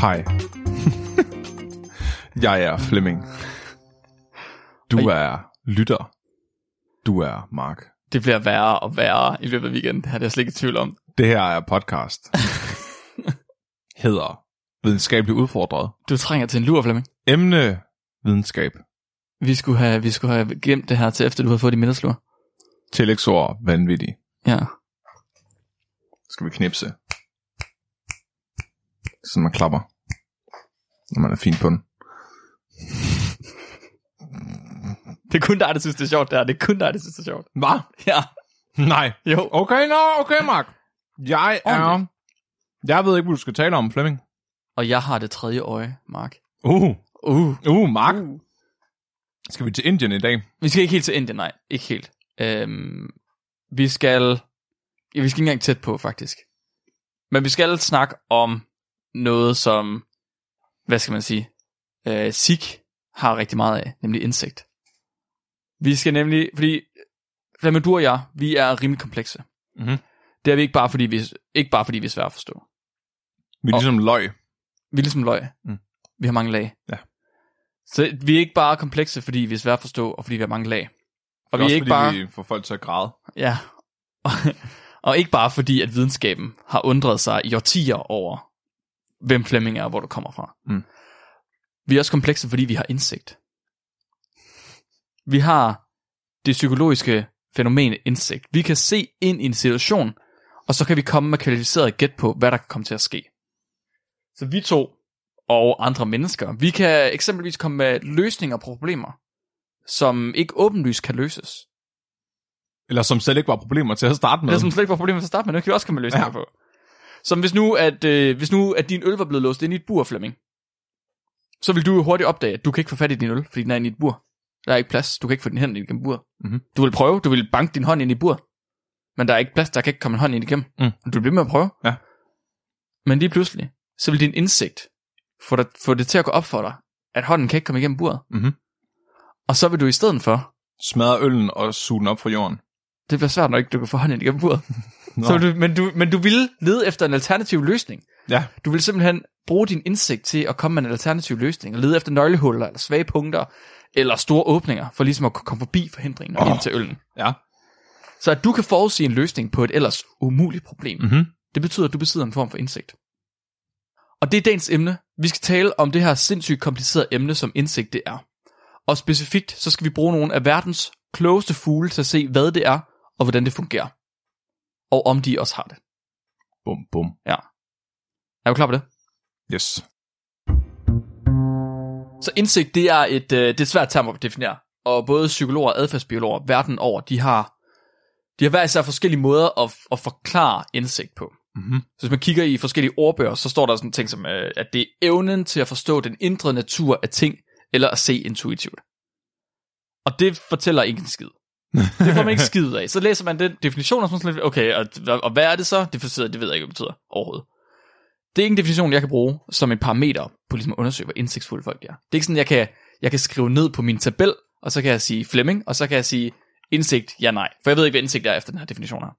Hej. jeg er Flemming. Du er lytter. Du er Mark. Det bliver værre og værre i løbet af weekenden. Det har jeg slet ikke i tvivl om. Det her er podcast. Hedder Videnskabeligt Udfordret. Du trænger til en lur, Flemming. Emne videnskab. Vi skulle have, vi skulle have gemt det her til efter, du havde fået din middagslur. Tillægsord vanvittig. Ja. Skal vi knipse. Sådan man klapper. Når man er fin på den. Det er kun dig, der synes, det er sjovt der. Det er kun dig, der synes, det er sjovt. Hvad? Ja. Nej. Jo. Okay, nå, okay, Mark. Jeg er... Jeg ved ikke, hvad du skal tale om, Flemming. Og jeg har det tredje øje, Mark. Uh, Uh. uh, Mark. Skal vi til Indien i dag? Vi skal ikke helt til Indien, nej. Ikke helt. Øhm, vi skal... Ja, vi skal ikke engang tæt på, faktisk. Men vi skal snakke om noget, som... Hvad skal man sige? Øh, Sik har rigtig meget af, nemlig insekt. Vi skal nemlig... Fordi... Flemming, du og jeg, vi er rimelig komplekse. Mhm. Det er vi ikke bare, fordi vi, ikke bare fordi vi er svære at forstå. Vi er ligesom løg. Vi er ligesom løg. Mm. Vi har mange lag. Ja. Så vi er ikke bare komplekse, fordi vi er svære at forstå, og fordi vi har mange lag. Og vi også er ikke fordi bare... vi får folk til at græde. Ja. Og, og ikke bare fordi, at videnskaben har undret sig i årtier over, hvem Flemming er og hvor du kommer fra. Mm. Vi er også komplekse, fordi vi har indsigt. Vi har det psykologiske fænomen indsigt. Vi kan se ind i en situation, og så kan vi komme med kvalificeret gæt på, hvad der kan komme til at ske. Så vi to og andre mennesker, vi kan eksempelvis komme med løsninger på problemer, som ikke åbenlyst kan løses. Eller som selv ikke var problemer til at starte med. Det er som slet ikke var problemet til at starte med, det kan vi også komme med løsninger ja. på. Som hvis nu, at, øh, hvis nu, at din øl var blevet låst ind i et bur, Flemming, så vil du jo hurtigt opdage, at du kan ikke få fat i din øl, fordi den er inde i et bur. Der er ikke plads, du kan ikke få din hånd ind igennem bur. Mhm. Du vil prøve, du vil banke din hånd ind i bur, men der er ikke plads, der kan ikke komme en hånd ind igennem. Mm. Du vil blive med at prøve. Ja. Men lige pludselig, så vil din indsigt få, dig, få det til at gå op for dig, at hånden kan ikke komme igennem buret. Mhm. Og så vil du i stedet for, Smadre øllen og suge den op fra jorden. det bliver svært, når ikke du kan få hånden ind igennem buret. Nå. Så du, men, du, men du vil lede efter en alternativ løsning. Ja. Du vil simpelthen bruge din indsigt til at komme med en alternativ løsning, og lede efter nøglehuller, eller svage punkter, eller store åbninger, for ligesom at komme forbi forhindringen og Åh. ind til øllen. Ja. Så at du kan forudsige en løsning på et ellers umuligt problem, mm. Mm-hmm. det betyder, at du besidder en form for indsigt. Og det er dagens emne. Vi skal tale om det her sindssygt komplicerede emne, som indsigt det er. Og specifikt, så skal vi bruge nogle af verdens klogeste fugle til at se, hvad det er, og hvordan det fungerer. Og om de også har det. Bum, bum. Er du klar på det? Yes. Så indsigt, det er et, øh, det er et svært term at definere. Og både psykologer og adfærdsbiologer verden over, de har, de har hver især forskellige måder at, at forklare indsigt på. Mm-hmm. Så hvis man kigger i forskellige ordbøger, så står der sådan ting som, øh, at det er evnen til at forstå den indre natur af ting, eller at se intuitivt. Og det fortæller ikke en skid. Det får man ikke skid af. Så læser man den definition, og så lidt, okay, og, og hvad er det så? Det, forstår, det ved jeg ikke, hvad det betyder overhovedet. Det er ikke en definition, jeg kan bruge som et parameter på ligesom at undersøge, hvor indsigtsfulde folk er. Det er ikke sådan, jeg kan, jeg kan skrive ned på min tabel, og så kan jeg sige Flemming, og så kan jeg sige indsigt, ja nej. For jeg ved ikke, hvad indsigt er efter den her definition her.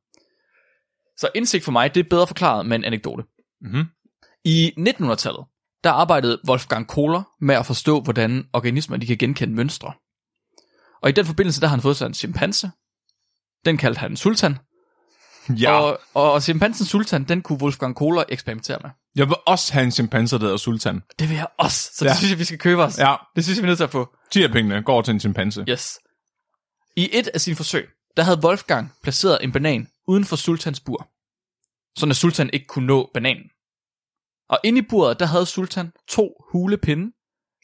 Så indsigt for mig, det er bedre forklaret med en anekdote. Mm-hmm. I 1900-tallet, der arbejdede Wolfgang Kohler med at forstå, hvordan organismer de kan genkende mønstre. Og i den forbindelse, der har han fået sig en chimpanse. Den kaldte han Sultan. Ja. Og, og, chimpansen Sultan, den kunne Wolfgang Kohler eksperimentere med. Jeg vil også have en chimpanse, der hedder Sultan. Det vil jeg også, så det Ja. synes jeg, vi skal købe os. Ja. Det synes jeg, vi er nødt til at få. 10 af pengene går til en chimpanse. Yes. I et af sine forsøg, der havde Wolfgang placeret en banan uden for Sultans bur. Sådan at Sultan ikke kunne nå bananen. Og inde i buret, der havde Sultan to hulepinde,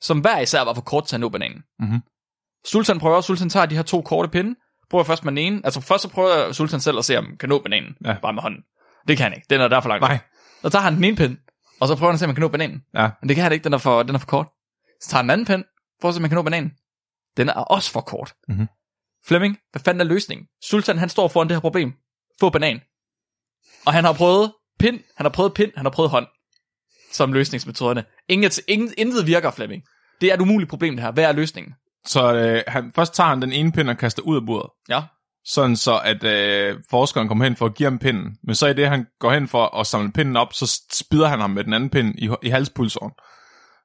som hver især var for kort til at nå bananen. Mhm. Sultan prøver, Sultan tager de her to korte pinde, prøver først med den ene, altså først så prøver Sultan selv at se, om han kan nå bananen, Ja. bare med hånden. Det kan han ikke, den er der for langt. Nej. Så tager han den ene pind, og så prøver han at se, om man kan nå bananen. Ja. Men det kan han ikke, den er for, den er for kort. Så tager han den anden pind, prøver at se, om man kan nå bananen. Den er også for kort. Mhm. Flemming, hvad fanden er løsningen? Sultan, han står foran det her problem. Få banan. Og han har prøvet pind, han har prøvet pind, han har prøvet hånd som løsningsmetoderne. Ingen, ingen, intet virker, Flemming. Det er et umuligt problem, det her. Hvad er løsningen? Så øh, han, først tager han den ene pind og kaster ud af bordet. Ja. Sådan så, at øh, forskeren kommer hen for at give ham pinden. Men så i det, han går hen for at samle pinden op, så spider han ham med den anden pind i, i halspulsåren.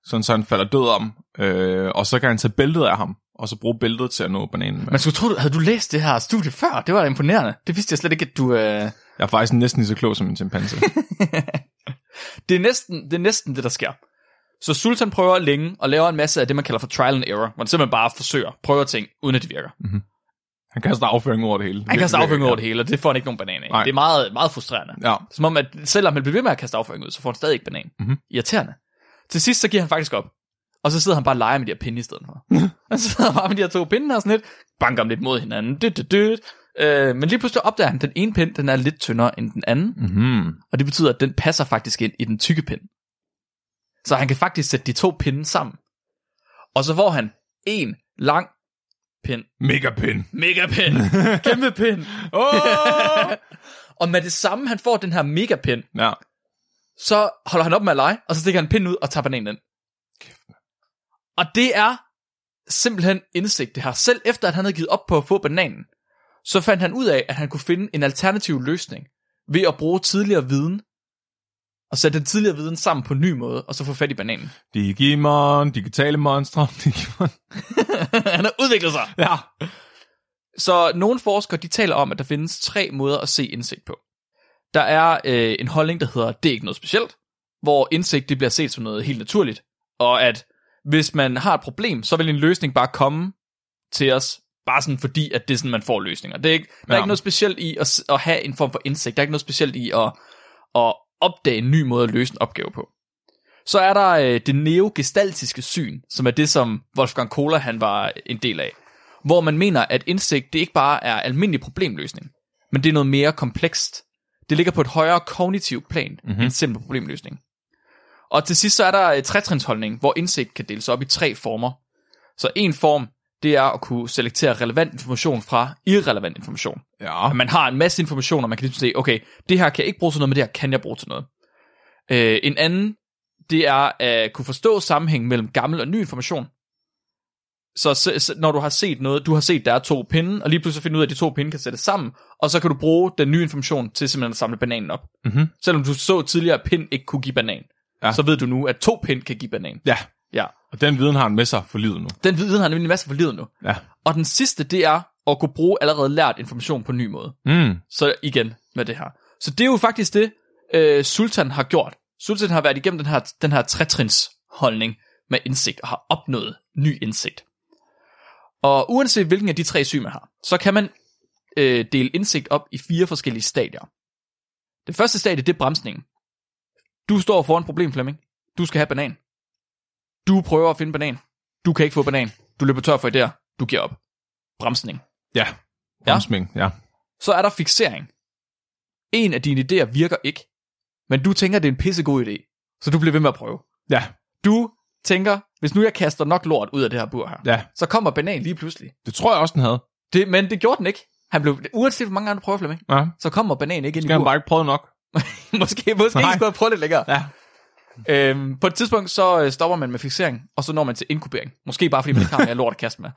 Sådan så han falder død om. Øh, og så kan han tage bæltet af ham, og så bruge bæltet til at nå bananen med. Man skulle tro, havde du læst det her studie før? Det var da imponerende. Det vidste jeg slet ikke, at du... Øh... Jeg er faktisk næsten lige så klog som en chimpanse. det, er næsten, det er næsten det, der sker. Så Sultan prøver længe og laver en masse af det, man kalder for trial and error, hvor han simpelthen bare forsøger, prøver ting, uden at det virker. Han kaster afføring over det hele. Han kaster afføring over det hele, og det får han ikke nogen banan af. Nej. Det er meget, meget frustrerende. Ja. Som om, at selvom han bliver ved med at kaste afføring ud, så får han stadig ikke banan. Mhm. Irriterende. Til sidst, så giver han faktisk op. Og så sidder han bare og leger med de her pinde i stedet for. han sidder bare med de her to pinde og sådan lidt, banker dem lidt mod hinanden. Dyt, dyt, dyt. Øh, men lige pludselig opdager han, at den ene pind, den er lidt tyndere end den anden. Mm-hmm. Og det betyder, at den passer faktisk ind i den tykke pind. Så han kan faktisk sætte de to pinde sammen. Og så får han en lang pind. Megapin. Megapind. Kæmpe pind. Oh! og med det samme, han får den her megapind, ja. så holder han op med at lege, og så stikker han pinden ud og tager bananen ind. Og det er simpelthen indsigt det her. Selv efter at han havde givet op på at få bananen, så fandt han ud af, at han kunne finde en alternativ løsning ved at bruge tidligere viden, og sætte den tidligere viden sammen på en ny måde, og så få fat i bananen. Digimon, digitale monstre, Digimon. han har udviklet sig. Ja. Så nogle forskere, de taler om, at der findes tre måder at se indsigt på. Der er øh, en holdning, der hedder, det er ikke noget specielt, hvor indsigt det bliver set som noget helt naturligt, og at hvis man har et problem, så vil en løsning bare komme til os, bare sådan fordi, at det er sådan, man får løsninger. Det er ikke, der er Ja. ikke noget specielt i at, at have en form for indsigt. Der er ikke noget specielt i at, at opdage en ny måde at løse en opgave på. Så er der øh, det neogestaltiske syn, som er det, som Wolfgang Kohler han var en del af. Hvor man mener, at indsigt det ikke bare er almindelig problemløsning, men det er noget mere komplekst. Det ligger på et højere kognitivt plan mm-hmm. end simpel problemløsning. Og til sidst så er der et trætrinsholdning, hvor indsigt kan deles op i tre former. Så en form, det er at kunne selektere relevant information fra irrelevant information. Ja. At man har en masse information, og man kan ligesom se, okay, det her kan jeg ikke bruge til noget, men det her kan jeg bruge til noget. Øh, en anden, det er at kunne forstå sammenhængen mellem gammel og ny information. Så, så, når du har set noget, du har set, der er to pinde, og lige pludselig finder du ud af, at de to pinde kan sættes sammen, og så kan du bruge den nye information til simpelthen at samle bananen op. Mhm. Selvom du så tidligere, at pind ikke kunne give banan, ja. så ved du nu, at to pind kan give banan. Ja. Ja. Og den viden har han med sig for livet nu. Den viden har nemlig en masse for livet nu. Ja. Og den sidste, det er at kunne bruge allerede lært information på en ny måde. Mm. Så igen med det her. Så det er jo faktisk det, øh, Sultan har gjort. Sultan har været igennem den her, den her trætrins holdning med indsigt, og har opnået ny indsigt. Og uanset hvilken af de tre syn man har, så kan man øh, dele indsigt op i fire forskellige stadier. Det første stadie, det er bremsningen. Du står foran et problem, Flemming. Du skal have banan. Du prøver at finde banan. Du kan ikke få banan. Du løber tør for idéer. Du giver op. Bremsning. Ja. Bremsning, ja. Så er der fixering. En af dine idéer virker ikke, men du tænker, det er en pissegod idé, så du bliver ved med at prøve. Ja. Du tænker, hvis nu jeg kaster nok lort ud af det her bur her, Ja. så kommer banan lige pludselig. Det tror jeg også, den havde. Det, men det gjorde den ikke. Han blev, uanset hvor mange gange du prøver, Flemming, Ja. så kommer banan ikke ind Skal i han bur. bare ikke prøve nok? måske måske Nej. skulle jeg prøve lidt længere. Ja. Øhm, på et tidspunkt, så øh, stopper man med fixering, og så når man til inkubering. Måske bare fordi man ikke har mere lort at kaste med.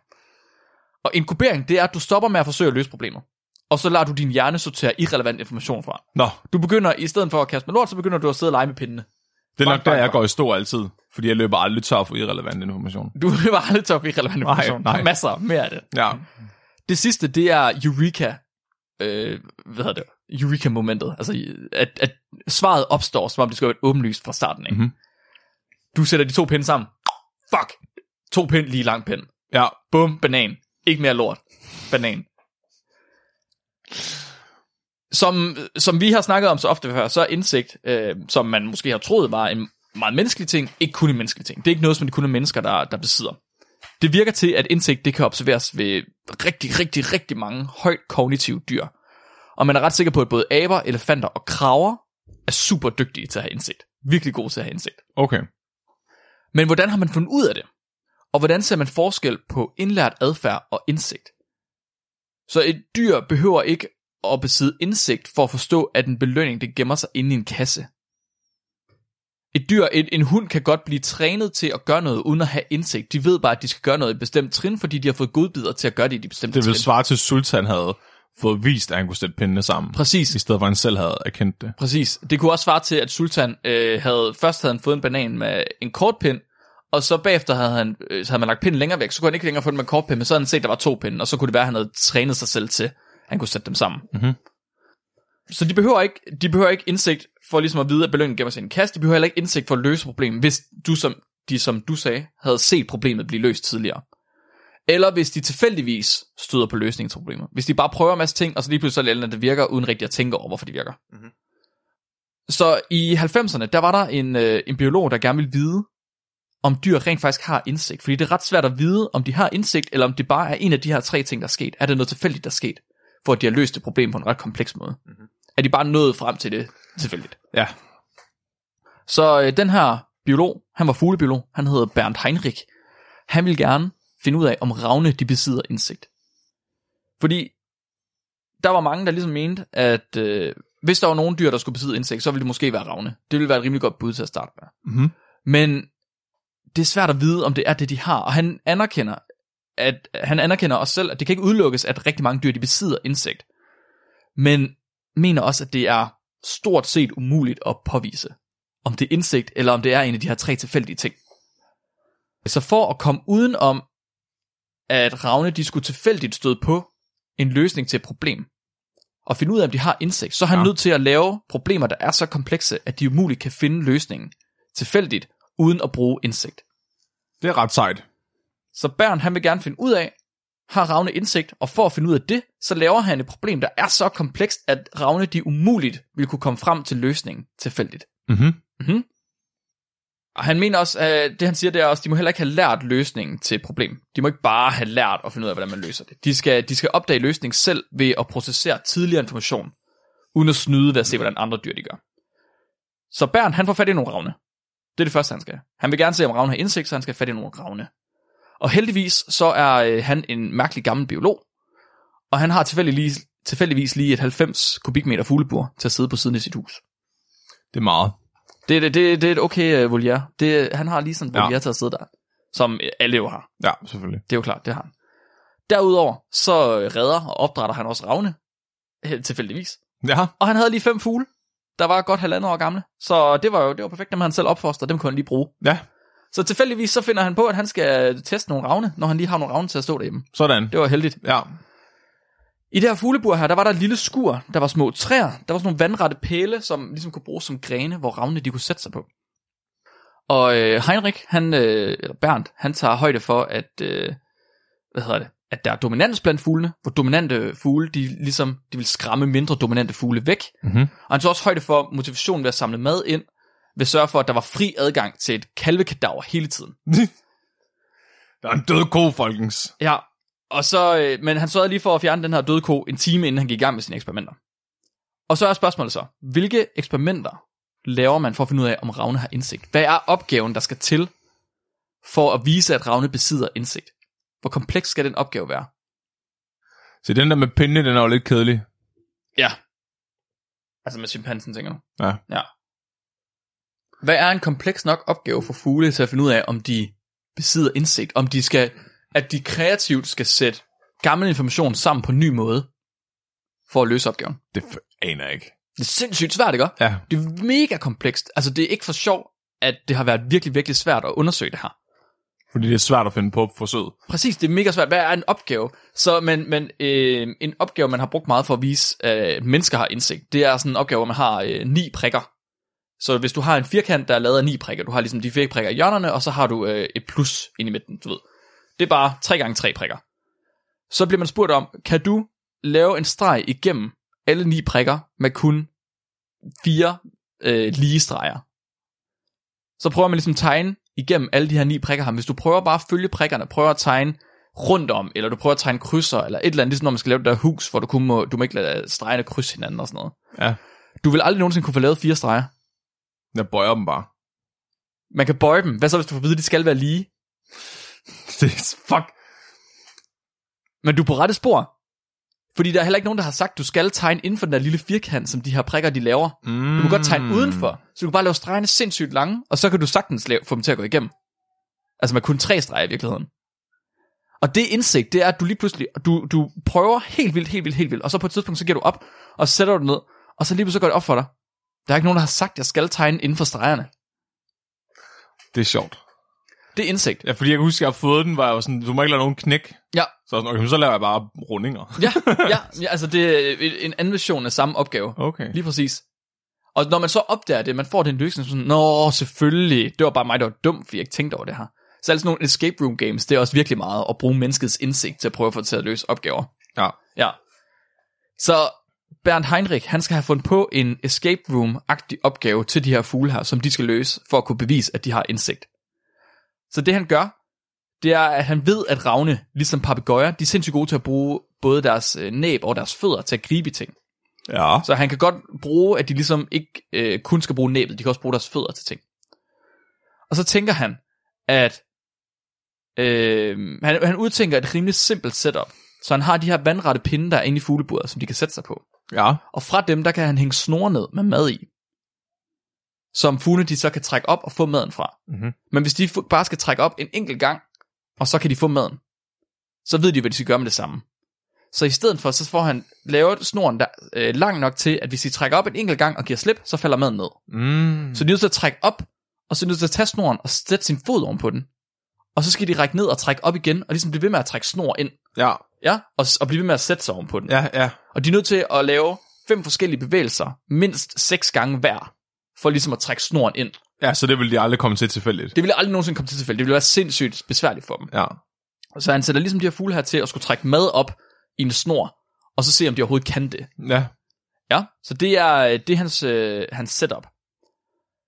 Og inkubering, det er, at du stopper med at forsøge at løse problemer. Og så lader du din hjerne sortere irrelevant information fra. Nå, Du begynder, i stedet for at kaste med lort, så begynder du at sidde og lege med pindene. det er nok der, jeg går i stå altid. Fordi jeg løber aldrig tør for irrelevant information. Du bare aldrig tage op irrelevant Nej, information. nej. Masser mere af det. Ja. Det sidste, det er Eureka. Øh, hvad hedder det? Eureka-momentet. Altså, at, at svaret opstår, som om det skal være åbenlyst fra starten af. Mhm. Du sætter de to pinde sammen. Fuck! To pinde, lige lang pind. Ja. Bum, banan. Ikke mere lort. Banan. Som, som vi har snakket om så ofte før, så er indsigt, øh, som man måske har troet var en meget menneskelig ting, ikke kun en menneskelig ting. Det er ikke noget, som det kun er mennesker, der, der besidder. Det virker til, at indsigt det kan observeres ved rigtig, rigtig, rigtig mange højt kognitive dyr. Og man er ret sikker på, at både aber, elefanter og kraver er super dygtige til at have indsigt. Virkelig gode til at have indsigt. Okay. Men hvordan har man fundet ud af det? Og hvordan ser man forskel på indlært adfærd og indsigt? Så et dyr behøver ikke at besidde indsigt for at forstå, at en belønning det gemmer sig inde i en kasse. Et dyr, en, en hund kan godt blive trænet til at gøre noget uden at have indsigt. De ved bare, at de skal gøre noget i et bestemt trin, fordi de har fået godbidder til at gøre det i de bestemte Det vil trin. svare til, at Sultan havde fået vist, at han kunne sætte pindene sammen. Præcis. I stedet for, at han selv havde erkendt det. Præcis. Det kunne også svare til, at Sultan øh, havde først havde han fået en banan med en kort pind, og så bagefter havde, han, øh, så havde man lagt pinden længere væk, så kunne han ikke længere få den med kort pind, men så havde han set, at der var to pinde, og så kunne det være, at han havde trænet sig selv til, at han kunne sætte dem sammen. Mhm. Så de behøver, ikke, de behøver ikke indsigt for ligesom at vide, at belønningen gemmer sig i en kasse. De behøver heller ikke indsigt for at løse problemet, hvis du, som, de, som du sagde, havde set problemet blive løst tidligere. Eller hvis de tilfældigvis støder på løsningen til problemet. Hvis de bare prøver en masse ting, og så lige pludselig så er det, at det virker, uden rigtig at tænke over, hvorfor det virker. Mhm. Så i 90'erne, der var der en, øh, en biolog, der gerne ville vide, om dyr rent faktisk har indsigt. Fordi det er ret svært at vide, om de har indsigt, eller om det bare er en af de her tre ting, der er sket. Er det noget tilfældigt, der er sket, for at de har løst et problem på en ret kompleks måde? Mm-hmm. Er de bare nået frem til det tilfældigt? Ja. Så øh, den her biolog, han var fuglebiolog, han hedder Bernd Heinrich. Han ville gerne finde ud af, om ravne de besidder indsigt. Fordi der var mange, der ligesom mente, at øh, hvis der var nogen dyr, der skulle besidde indsigt, så ville det måske være ravne. Det ville være et rimelig godt bud til at starte med. Mhm. Men det er svært at vide, om det er det, de har. Og han anerkender, at han anerkender også selv, at det kan ikke udelukkes, at rigtig mange dyr, de besidder insekt. Men mener også, at det er stort set umuligt at påvise, om det er indsigt, eller om det er en af de her tre tilfældige ting. Så for at komme uden om, at ravne de skulle tilfældigt støde på en løsning til et problem, og finde ud af, om de har indsigt, så er han Ja. nødt til at lave problemer, der er så komplekse, at de umuligt kan finde løsningen tilfældigt, uden at bruge indsigt. Det er ret sejt. Så Bern, han vil gerne finde ud af, har Ravne indsigt, og for at finde ud af det, så laver han et problem, der er så komplekst, at Ravne de umuligt vil kunne komme frem til løsningen tilfældigt. Mhm. Mm-hmm. Og han mener også, at det han siger, det er også, at de må heller ikke have lært løsningen til et problem. De må ikke bare have lært at finde ud af, hvordan man løser det. De skal, de skal opdage løsningen selv ved at processere tidligere information, uden at snyde ved at se, hvordan andre dyr de gør. Så Bern, han får fat i nogle ravne. Det er det første, han skal. Han vil gerne se, om ravne har indsigt, så han skal have fat i nogle ravne. Og heldigvis, så er øh, han en mærkelig gammel biolog, og han har tilfældigvis, tilfældigvis lige et 90 kubikmeter fuglebur til at sidde på siden af sit hus. Det er meget. Det, det, det, det er et okay uh, voliere. Det, han har lige sådan en Ja. voliere til at sidde der, som øh, alle jo har. Ja, selvfølgelig. Det er jo klart, det har han. Derudover, så øh, redder og opdrætter han også ravne, tilfældigvis. Ja, Og han havde lige fem fugle, der var godt halvandet år gamle. Så det var jo det var perfekt, dem han selv opfoster, dem kunne han lige bruge. ja. Så tilfældigvis så finder han på, at han skal teste nogle ravne, når han lige har nogle ravne til at stå derhjemme. Sådan. Det var heldigt. Ja. I det her fuglebur her, der var der et lille skur, der var små træer, der var sådan nogle vandrette pæle, som ligesom kunne bruges som grene, hvor ravne de kunne sætte sig på. Og øh, Heinrich, han, øh, eller Bernd, han tager højde for, at, øh, hvad hedder det, at der er dominans blandt fuglene, hvor dominante fugle, de ligesom, de vil skræmme mindre dominante fugle væk. Mhm. Og han tog også højde for motivationen ved at samle mad ind, ved at sørge for, at der var fri adgang til et kalvekadaver hele tiden. Der er en død ko, folkens. Ja, og så, øh, men han sørgede lige for at fjerne den her døde ko en time, inden han gik i gang med sine eksperimenter. Og så er spørgsmålet så, hvilke eksperimenter laver man for at finde ud af, om ravne har indsigt? Hvad er opgaven, der skal til for at vise, at ravne besidder indsigt? Hvor kompleks skal den opgave være? Så den der med pinde, den er jo lidt kedelig. Ja. Altså med chimpansen, tænker du? Ja. Ja. Hvad er en kompleks nok opgave for fugle til at finde ud af, om de besidder indsigt? Om de skal, at de kreativt skal sætte gammel information sammen på en ny måde, for at løse opgaven? Det aner jeg ikke. Det er sindssygt svært, ikke? Ja. Det er mega komplekst. Altså, det er ikke for sjov, at det har været virkelig, virkelig svært at undersøge det her. Fordi det er svært at finde på forsøget. Præcis, det er mega svært. Hvad er en opgave? Så, men, men øh, en opgave, man har brugt meget for at vise, øh, at mennesker har indsigt, det er sådan en opgave, hvor man har øh, ni prikker. Så hvis du har en firkant, der er lavet af ni prikker, du har ligesom de fire prikker i hjørnerne, og så har du øh, et plus ind i midten, du ved. Det er bare 3 gange 3 prikker. Så bliver man spurgt om, kan du lave en streg igennem alle ni prikker med kun fire øh, lige streger? Så prøver man ligesom at tegne igennem alle de her ni prikker her. Hvis du prøver bare at følge prikkerne, prøver at tegne rundt om, eller du prøver at tegne krydser, eller et eller andet, ligesom når man skal lave det der hus, hvor du kun må, du må ikke lade stregerne krydse hinanden og sådan noget. Ja. Du vil aldrig nogensinde kunne få lavet fire streger. Jeg bøjer dem bare. Man kan bøje dem. Hvad så, hvis du får at vide, at de skal være lige? Det er fuck. Men du er på rette spor. Fordi der er heller ikke nogen, der har sagt, at du skal tegne inden for den der lille firkant, som de her prikker, de laver. Mm. Du må godt tegne udenfor, så du kan bare lave stregerne sindssygt lange, og så kan du sagtens lave, få dem til at gå igennem. Altså med kun tre streger i virkeligheden. Og det indsigt, det er, at du lige pludselig, du, du prøver helt vildt, helt vildt, helt vildt, og så på et tidspunkt, så giver du op, og sætter du ned, og så lige pludselig går det op for dig. Der er ikke nogen, der har sagt, at jeg skal tegne inden for stregerne. Det er sjovt. Det er indsigt. Ja, fordi jeg kan huske, at jeg har fået den, var jo sådan, du må ikke lade nogen knæk. Ja. Så, sådan, okay, så laver jeg bare rundinger. Ja, ja, ja, altså det er en anden version af samme opgave. Okay. Lige præcis. Og når man så opdager det, man får den løsning, sådan, nå, selvfølgelig, det var bare mig, der var dum, fordi jeg ikke tænkte over det her. Så altså nogle escape room games, det er også virkelig meget at bruge menneskets indsigt til at prøve at få til at løse opgaver. Ja. Ja. Så Bernd Heinrich, han skal have fundet på en escape room-agtig opgave til de her fugle her, som de skal løse, for at kunne bevise, at de har indsigt. Så det han gør, det er, at han ved, at ravne, ligesom papegøjer, de er sindssygt gode til at bruge både deres øh, næb og deres fødder til at gribe ting. Ja. Så han kan godt bruge, at de ligesom ikke øh, kun skal bruge næbet, de kan også bruge deres fødder til ting. Og så tænker han, at øh, han, han udtænker et rimelig simpelt setup. Så han har de her vandrette pinde, der er inde i fugleburet, som de kan sætte sig på. Ja. Og fra dem, der kan han hænge snore ned med mad i. Som fuglene de så kan trække op og få maden fra. Mhm. Men hvis de bare skal trække op en enkelt gang, og så kan de få maden, så ved de, hvad de skal gøre med det samme. Så i stedet for, så får han lavet snoren der, øh, lang nok til, at hvis de trækker op en enkelt gang og giver slip, så falder maden ned. Mm. Så de er nødt til at trække op, og så er de nødt til at tage snoren og sætte sin fod oven på den. Og så skal de række ned og trække op igen, og ligesom blive ved med at trække snor ind. Ja. Ja, og, og blive ved med at sætte sig oven på den. Ja, ja. Og de er nødt til at lave fem forskellige bevægelser, mindst seks gange hver, for ligesom at trække snoren ind. Ja, så det vil de aldrig komme til tilfældigt. Det ville aldrig nogensinde komme til tilfælde. Det ville være sindssygt besværligt for dem. Ja. Så han sætter ligesom de her fugle her til at skulle trække mad op i en snor, og så se om de overhovedet kan det. Ja. Ja, så det er, det er hans, øh, hans setup.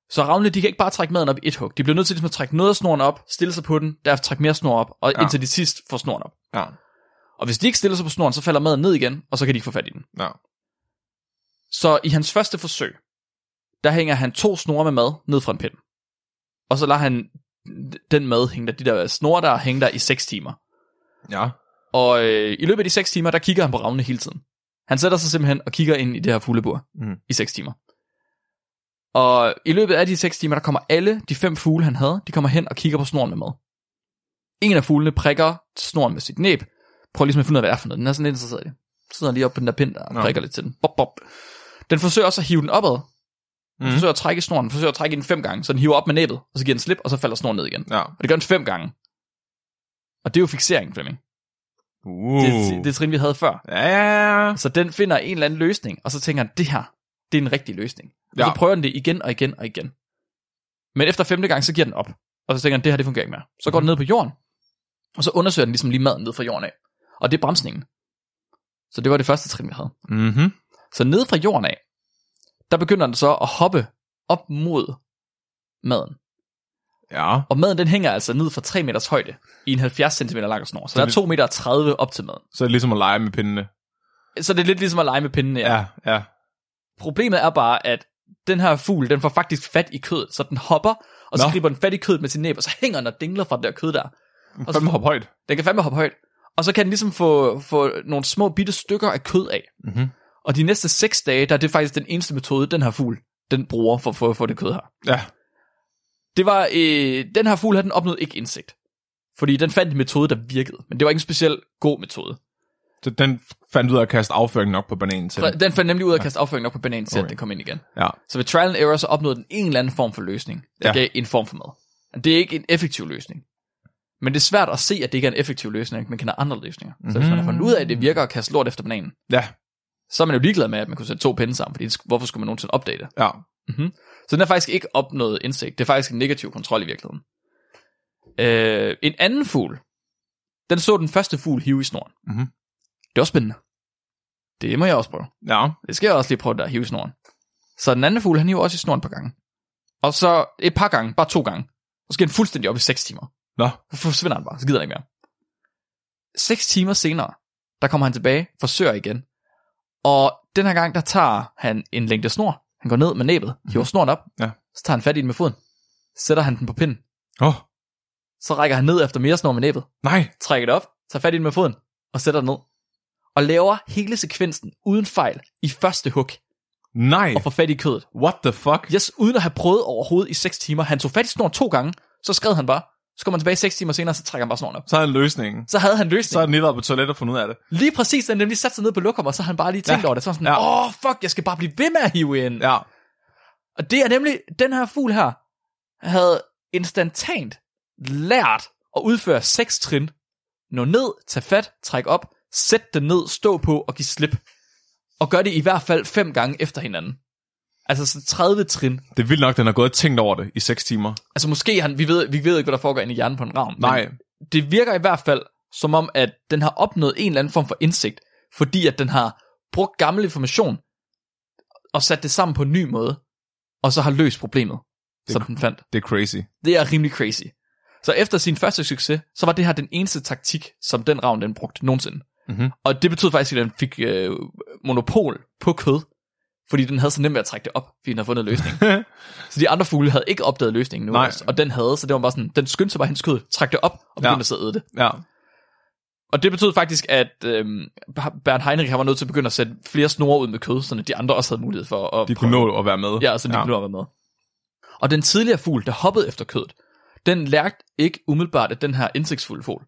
Så ravnene, de kan ikke bare trække maden op i et hug. De bliver nødt til ligesom at trække noget af snoren op, stille sig på den, derefter trække mere snor op, og ja. indtil de sidst får snoren op. Ja. Og hvis de ikke stiller sig på snoren, så falder maden ned igen, og så kan de ikke få fat i den. Ja. Så i hans første forsøg, der hænger han to snore med mad ned fra en pind. Og så lader han den mad hænge der, de der snore der, hænge der i 6 timer. Ja. Og øh, i løbet af de 6 timer, der kigger han på ravnene hele tiden. Han sætter sig simpelthen og kigger ind i det her fuglebur Mm. i 6 timer. Og i løbet af de 6 timer, der kommer alle de fem fugle, han havde, de kommer hen og kigger på snoren med mad. En af fuglene prikker snoren med sit næb, prøver ligesom at finde ud af, hvad det er for noget. Den er sådan lidt interesseret i det. Så sidder han lige op på den der pind der og prikker lidt til den. Bop, bop. Den forsøger også at hive den opad. Den Mm. forsøger at trække snoren, den forsøger at trække den fem gange, så den hiver op med næbet, og så giver den slip, og så falder snoren ned igen. Ja. Og det gør den fem gange. Og det er jo fixering, Flemming. Uh. Det, det trin, vi havde før. Ja, ja, ja. Så den finder en eller anden løsning, og så tænker han, det her, det er en rigtig løsning. Og Ja. så prøver den det igen og igen og igen. Men efter femte gang, så giver den op. Og så tænker han, det her, det fungerer ikke mere. Så går den ned på jorden, og så undersøger den ligesom lige maden ned fra jorden af. Og det er bremsningen. Så det var det første trin, vi havde. Mhm. Så ned fra jorden af, der begynder den så at hoppe op mod maden. Ja. Og maden, den hænger altså ned fra 3 meters højde i en 70 cm lang snor. Så, Så der er det- 2 meter 30 op til maden. Så er det ligesom at lege med pindene. Så det er lidt ligesom at lege med pinden. Ja. Ja, ja. Problemet er bare, at den her fugl, den får faktisk fat i kødet, så den hopper, og så Nå. griber den fat i kødet med sin næb, og så hænger den og dingler fra det der kød der. Og så, Fandme hop højt. den kan fandme hoppe højt. Og så kan den ligesom få, få nogle små bitte stykker af kød af. Mhm. Og de næste 6 dage, der er det faktisk den eneste metode, den her fugl, den bruger for at få, det kød her. Ja. Det var, øh, den her fugl her, den opnåede ikke indsigt. Fordi den fandt en metode, der virkede. Men det var ikke en speciel god metode. Så den fandt ud af at kaste afføring nok på bananen til. den. Fandt nemlig ud af at kaste afføring op på bananen, til Okay. at den kom ind igen. Ja. Så ved trial and error, så opnåede den en eller anden form for løsning, der Ja. gav en form for mad. Men Det er ikke en effektiv løsning. Men det er svært at se, at det ikke er en effektiv løsning, man kan have andre løsninger. Mm-hmm. Så hvis man har fundet ud af, at det virker at kaste lort efter bananen, Ja. Så er man jo ligeglad med, at man kunne sætte to pinde sammen, fordi det hvorfor skulle man nogensinde opdage det? Ja. Mm-hmm. Så den har faktisk ikke opnået indsigt. Det er faktisk en negativ kontrol i virkeligheden. Øh, en anden fugl, den så den første fugl hive i snoren. Mhm. Det var spændende. Det må jeg også prøve. Ja. Det skal jeg også lige prøve der at hive i snoren. Så den anden fugl, han hiver også i snoren på gange. Og så et par gange, bare to gange. Og så skal den fuldstændig op i 6 timer. Nå. Så forsvinder han bare, så gider han ikke mere. 6 timer senere, der kommer han tilbage, forsøger igen. Og den her gang, der tager han en længde snor, Han går ned med næbet, hiver snoren op, Ja. så tager han fat i den med foden, sætter han den på pinden, oh, så rækker han ned efter mere snor med næbet, nej. trækker det op, tager fat i den med foden, og sætter den ned. Og laver hele sekvensen uden fejl i første hug, Nej. og får fat i kødet. What the fuck? Yes, uden at have prøvet overhovedet i 6 timer. Han tog fat i snoren to gange, så skred han bare. Så kommer han tilbage 6 timer senere, så trækker han bare snoren op. Så er han løsningen. Så havde han Så løsning. er han lige været på toilettet og fundet ud af det. Lige præcis, han nemlig sat sig ned på lokum, og så har han bare lige tænkt Ja. over det. Så var sådan, Ja. åh, oh, fuck, jeg skal bare blive ved med at hive ind. Ja. Og det er nemlig, den her fugl her, havde instantant lært at udføre seks trin. Nå ned, tag fat, træk op, sæt den ned, stå på og give slip. Og gør det i hvert fald fem gange efter hinanden. Altså så 30 trin. Det er vildt nok, den har gået og tænkt over det i 6 timer. Altså måske, han, vi, ved, vi ved ikke, hvad der foregår inde i hjernen på en ravn. Nej. Det virker i hvert fald som om, at den har opnået en eller anden form for indsigt, fordi at den har brugt gammel information og sat det sammen på en ny måde, og så har løst problemet, det som den fandt. Det er crazy. Det er rimelig crazy. Så efter sin første succes, så var det her den eneste taktik, som den ravn den brugte nogensinde. Mhm. Og det betød faktisk, at den fik øh, monopol på kød, fordi den havde så nemt ved at trække det op, fordi den havde fundet en løsning. så de andre fugle havde ikke opdaget løsningen nu, Nej. og den havde, så det var bare sådan, den skyndte sig bare hendes kød, trak det op, og begyndte Ja. at sidde det. Ja. Og det betød faktisk, at øhm, Bernd Heinrich han var nødt til at begynde at sætte flere snore ud med kød, så de andre også havde mulighed for at De kunne nå at være med. Ja, så de ja. kunne nå at være med. Og den tidligere fugl, der hoppede efter kødet, den lærte ikke umiddelbart, at den her indsigtsfulde fugl.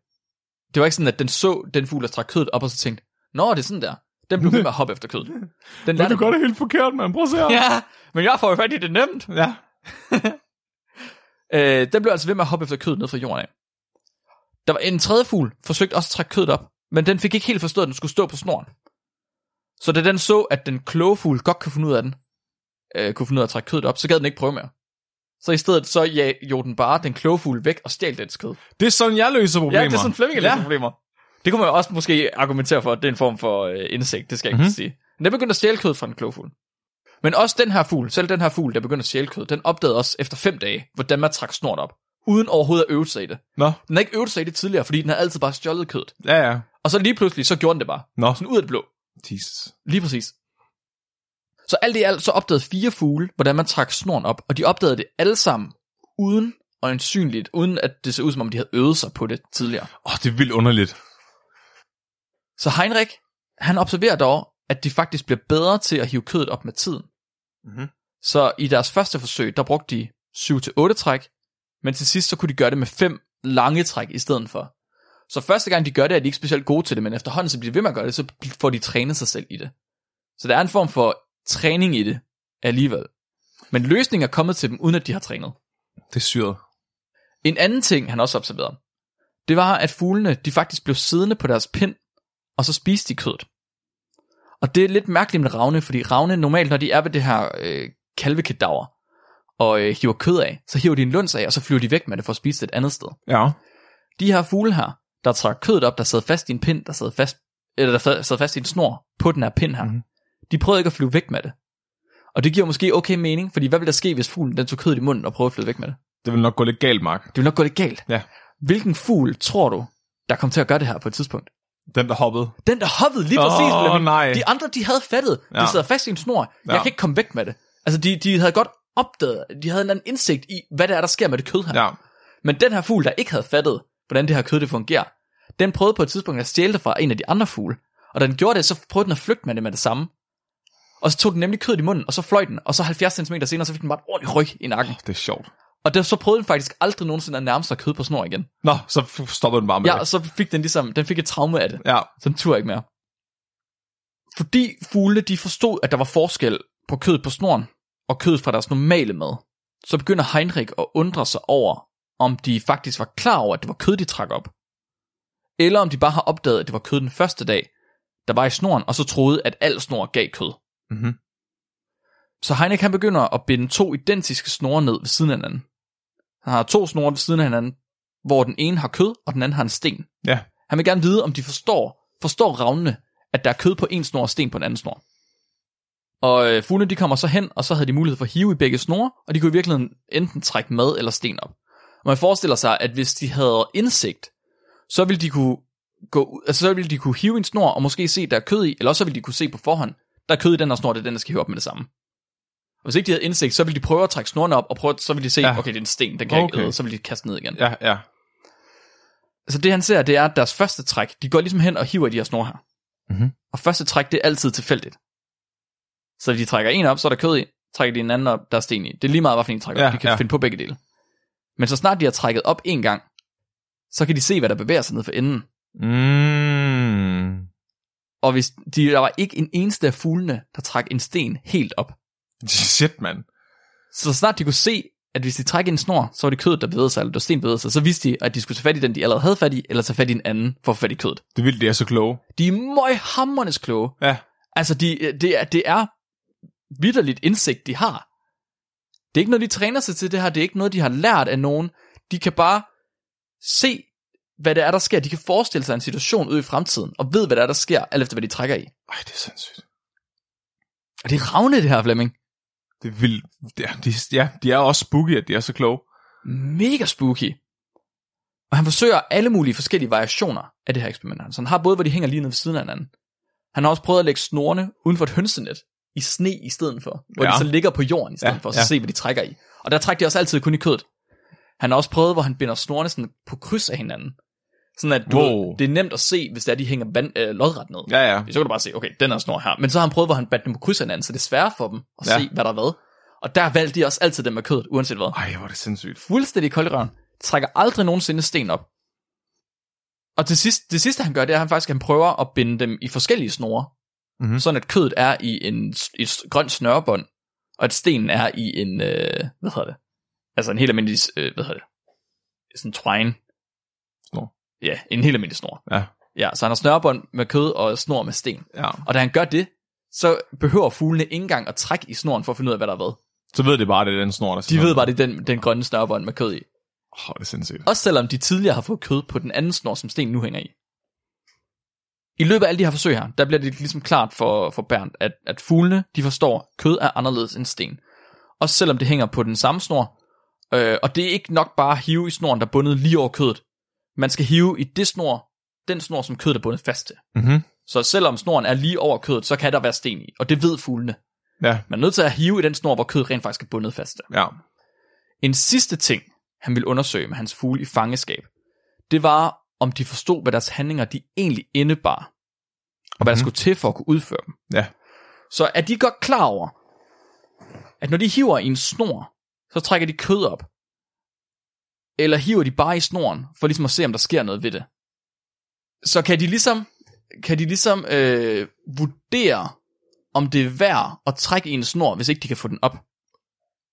Det var ikke sådan, at den så den fugl, der trak kødet op, og så tænkte, Nå, det er sådan der. Den blev ved med at hoppe efter kødet. Den Men du gør det helt forkert, mand. Prøv at se her. Ja, men jeg får jo fat i det nemt. ja. Øh, den blev altså ved med at hoppe efter kødet ned fra jorden af. Der var en tredje fugl, forsøgte også at trække kødet op, men den fik ikke helt forstået, at den skulle stå på snoren. Så da den så, at den kloge fugl godt kunne finde ud af den, øh, kunne finde ud af at trække kødet op, så gad den ikke prøve mere. Så i stedet så ja, jo den bare den kloge fugl væk og stjal dens kød. Det er sådan, jeg løser problemer. Ja, det er sådan Flemming Ja. ja. problemer. Det kunne man også måske argumentere for, at det er en form for øh, indsigt, det skal jeg ikke Mhm. mm-hmm. sige. Men den begyndte at stjæle kød fra en kloge fugl. Men også den her fugl, selv den her fugl, der begyndte at stjæle kød, den opdagede også efter fem dage, hvordan man trak snort op, uden overhovedet at øve sig i det. Nå, Den har ikke øvet sig i det tidligere, fordi den har altid bare stjålet kødet. ja, ja. Og så lige pludselig, så gjorde den det bare. Nå, Sådan ud af det blå. Jesus. Lige præcis. Så alt i alt, så opdagede fire fugle, hvordan man trak snoren op, og de opdagede det alle sammen, uden øjensynligt, uden at det så ud som om, de havde øvet sig på det tidligere. Åh, oh, det er vildt underligt. Så Heinrich, han observerer dog, at de faktisk bliver bedre til at hive kødet op med tiden. Mhm. Så i deres første forsøg, der brugte de 7-8 træk, men til sidst så kunne de gøre det med fem lange træk i stedet for. Så første gang de gør det, er de ikke specielt gode til det, men efterhånden så bliver de ved med at gøre det, så får de trænet sig selv i det. Så der er en form for træning i det alligevel. Men løsningen er kommet til dem, uden at de har trænet. Det er syret. En anden ting, han også observerede, det var, at fuglene, de faktisk blev siddende på deres pind, og så spiste de kødet. Og det er lidt mærkeligt med ravne, fordi ravne normalt, når de er ved det her øh, kalvekadaver, og øh, hiver kød af, så hiver de en lunds af, og så flyver de væk med det for at spise det et andet sted. Ja. De her fugle her, der trækker kødet op, der sad fast i en pind, der sad fast, eller der sad- fast i en snor på den her pind her, mm-hmm. de prøvede ikke at flyve væk med det. Og det giver måske okay mening, fordi hvad ville der ske, hvis fuglen den tog kødet i munden og prøvede at flyve væk med det? Det vil nok gå lidt galt, Mark. Det vil nok gå lidt galt. Ja. Hvilken fugl tror du, der kom til at gøre det her på et tidspunkt? Den, der hoppede. Den, der hoppede lige præcis. Åh, Flemming. nej. De andre, de havde fattet. De Ja. sidder fast i en snor. Jeg Ja. kan ikke komme væk med det. Altså, de, de havde godt opdaget, de havde en anden indsigt i, hvad det er, der sker med det kød her. Ja. Men den her fugl, der ikke havde fattet, hvordan det her kød det fungerer, den prøvede på et tidspunkt at stjæle det fra en af de andre fugle. Og da den gjorde det, så prøvede den at flygte med det med det samme. Og så tog den nemlig kødet i munden, og så fløj den, og så 70 cm senere, så fik den bare et ordentligt ryg i nakken. Det er sjovt. Og der, så prøvede den faktisk aldrig nogensinde at nærme sig kød på snor igen. Nå, så stoppede den bare med Ja, det. og så fik den ligesom, den fik et traume af det. Ja. Så den turde ikke mere. Fordi fuglene, de forstod, at der var forskel på kødet på snoren og kødet fra deres normale mad, så begynder Heinrich at undre sig over, om de faktisk var klar over, at det var kød, de trak op. Eller om de bare har opdaget, at det var kød den første dag, der var i snoren, og så troede, at al snor gav kød. Mhm. Så Heinrich han begynder at binde to identiske snore ned ved siden af hinanden. Han har to snore ved siden af hinanden, hvor den ene har kød, og den anden har en sten. Ja. Han vil gerne vide, om de forstår, forstår ravnene, at der er kød på en snor og sten på en anden snor. Og øh, fuglene de kommer så hen, og så havde de mulighed for at hive i begge snore, og de kunne i virkeligheden enten trække mad eller sten op. Og man forestiller sig, at hvis de havde indsigt, så ville de kunne gå, altså så ville de kunne hive en snor og måske se, der er kød i, eller også så ville de kunne se på forhånd, der er kød i den her snor, det er den, der skal hive op med det samme. Hvis ikke de havde indsigt, så ville de prøve at trække snorene op, og prøve, så ville de se, Ja. okay, det er en sten, den kan okay. Ikke æde, så ville de kaste ned igen. Ja, ja. Så det han ser, det er, at deres første træk, de går ligesom hen og hiver de her snore her. Mhm. Og første træk, det er altid tilfældigt. Så de trækker en op, så er der kød i, trækker de en anden op, der er sten i. Det er lige meget, hvad for en de trækker Ja, op. De kan ja. finde på begge dele. Men så snart de har trækket op en gang, så kan de se, hvad der bevæger sig ned for enden. Mm. Og hvis de, der var ikke en eneste af fuglene, der trak en sten helt op. Shit, mand. Så snart de kunne se, at hvis de trækker en snor, så var det kødet, der bevægede sig, eller det var sten, der bevægede sig, så vidste de, at de skulle tage fat i den, de allerede havde fat i, eller tage fat i en anden, for at få fat i kødet. Det vildt, de er så kloge. De er møghammernes kloge. Ja. Altså, de, det, er, det er vidderligt indsigt, de har. Det er ikke noget, de træner sig til det her. Det er ikke noget, de har lært af nogen. De kan bare se, hvad det er, der sker. De kan forestille sig en situation ude i fremtiden, og ved, hvad det er, der sker, alt efter hvad de trækker i. Ej, det er sindssygt. Og det er ravne, det her, Flemming. Det vildt. Ja, de, ja, de er også spooky, at de er så kloge. Mega spooky. Og han forsøger alle mulige forskellige variationer af det her eksperiment. Så han har både, hvor de hænger lige ned ved siden af hinanden. Han har også prøvet at lægge snorene uden for et hønsenet i sne i stedet for, hvor ja. De så ligger på jorden i stedet Ja, for, så ja. se, hvad de trækker i. Og der trækker de også altid kun i kødet. Han har også prøvet, hvor han binder snorene sådan på kryds af hinanden. Sådan at du, Wow. det er nemt at se, hvis det er, de hænger vand, øh, lodret ned. Ja, ja. Så kan du bare se, okay, den er snor her. Men så har han prøvet, hvor han bandt dem på kryds hinanden, så det er sværere for dem at Ja. se, hvad der er hvad. Og der valgte de også altid dem med kødet, uanset hvad Ej, hvor er det sindssygt. fuldstændig kold i røven, trækker aldrig nogensinde sten op. Og til sidst, det sidste han gør, det er, at han faktisk han prøver at binde dem i forskellige snore, Mhm. sådan at kødet er i en, et grønt snørebånd, og at stenen er i en, øh, hvad hedder det, altså en helt almindelig, øh, hvad hedder det, sådan en twine. Ja, en helt almindelig snor. Ja. Ja, så han har snørebånd med kød og snor med sten. Ja. Og da han gør det, så behøver fuglene ikke engang at trække i snoren for at finde ud af, hvad der er hvad. Så ved de bare, det er den snor, der De ved bare, det er den, den grønne snørebånd med kød i. Åh, oh, det er sindssygt. Også selvom de tidligere har fået kød på den anden snor, som sten nu hænger i. I løbet af alle de her forsøg her, der bliver det ligesom klart for, for Bernd, at, at fuglene, de forstår, at kød er anderledes end sten. Også selvom det hænger på den samme snor. Øh, og det er ikke nok bare at hive i snoren, der er bundet lige over kødet. Man skal hive i det snor, den snor, som kødet er bundet fast til. Mhm. Så selvom snoren er lige over kødet, så kan der være sten i. Og det ved fuglene. Ja, Man er nødt til at hive i den snor, hvor kødet rent faktisk er bundet fast til. ja. En sidste ting, han ville undersøge med hans fugle i fangeskab, det var, om de forstod, hvad deres handlinger de egentlig indebar, og hvad der Mhm. skulle til for at kunne udføre dem. Ja. Så er de godt klar over, at når de hiver i en snor, så trækker de kød op. Eller hiver de bare i snoren, for ligesom at se, om der sker noget ved det. Så kan de ligesom, kan de ligesom øh, vurdere, om det er værd at trække en snor, hvis ikke de kan få den op.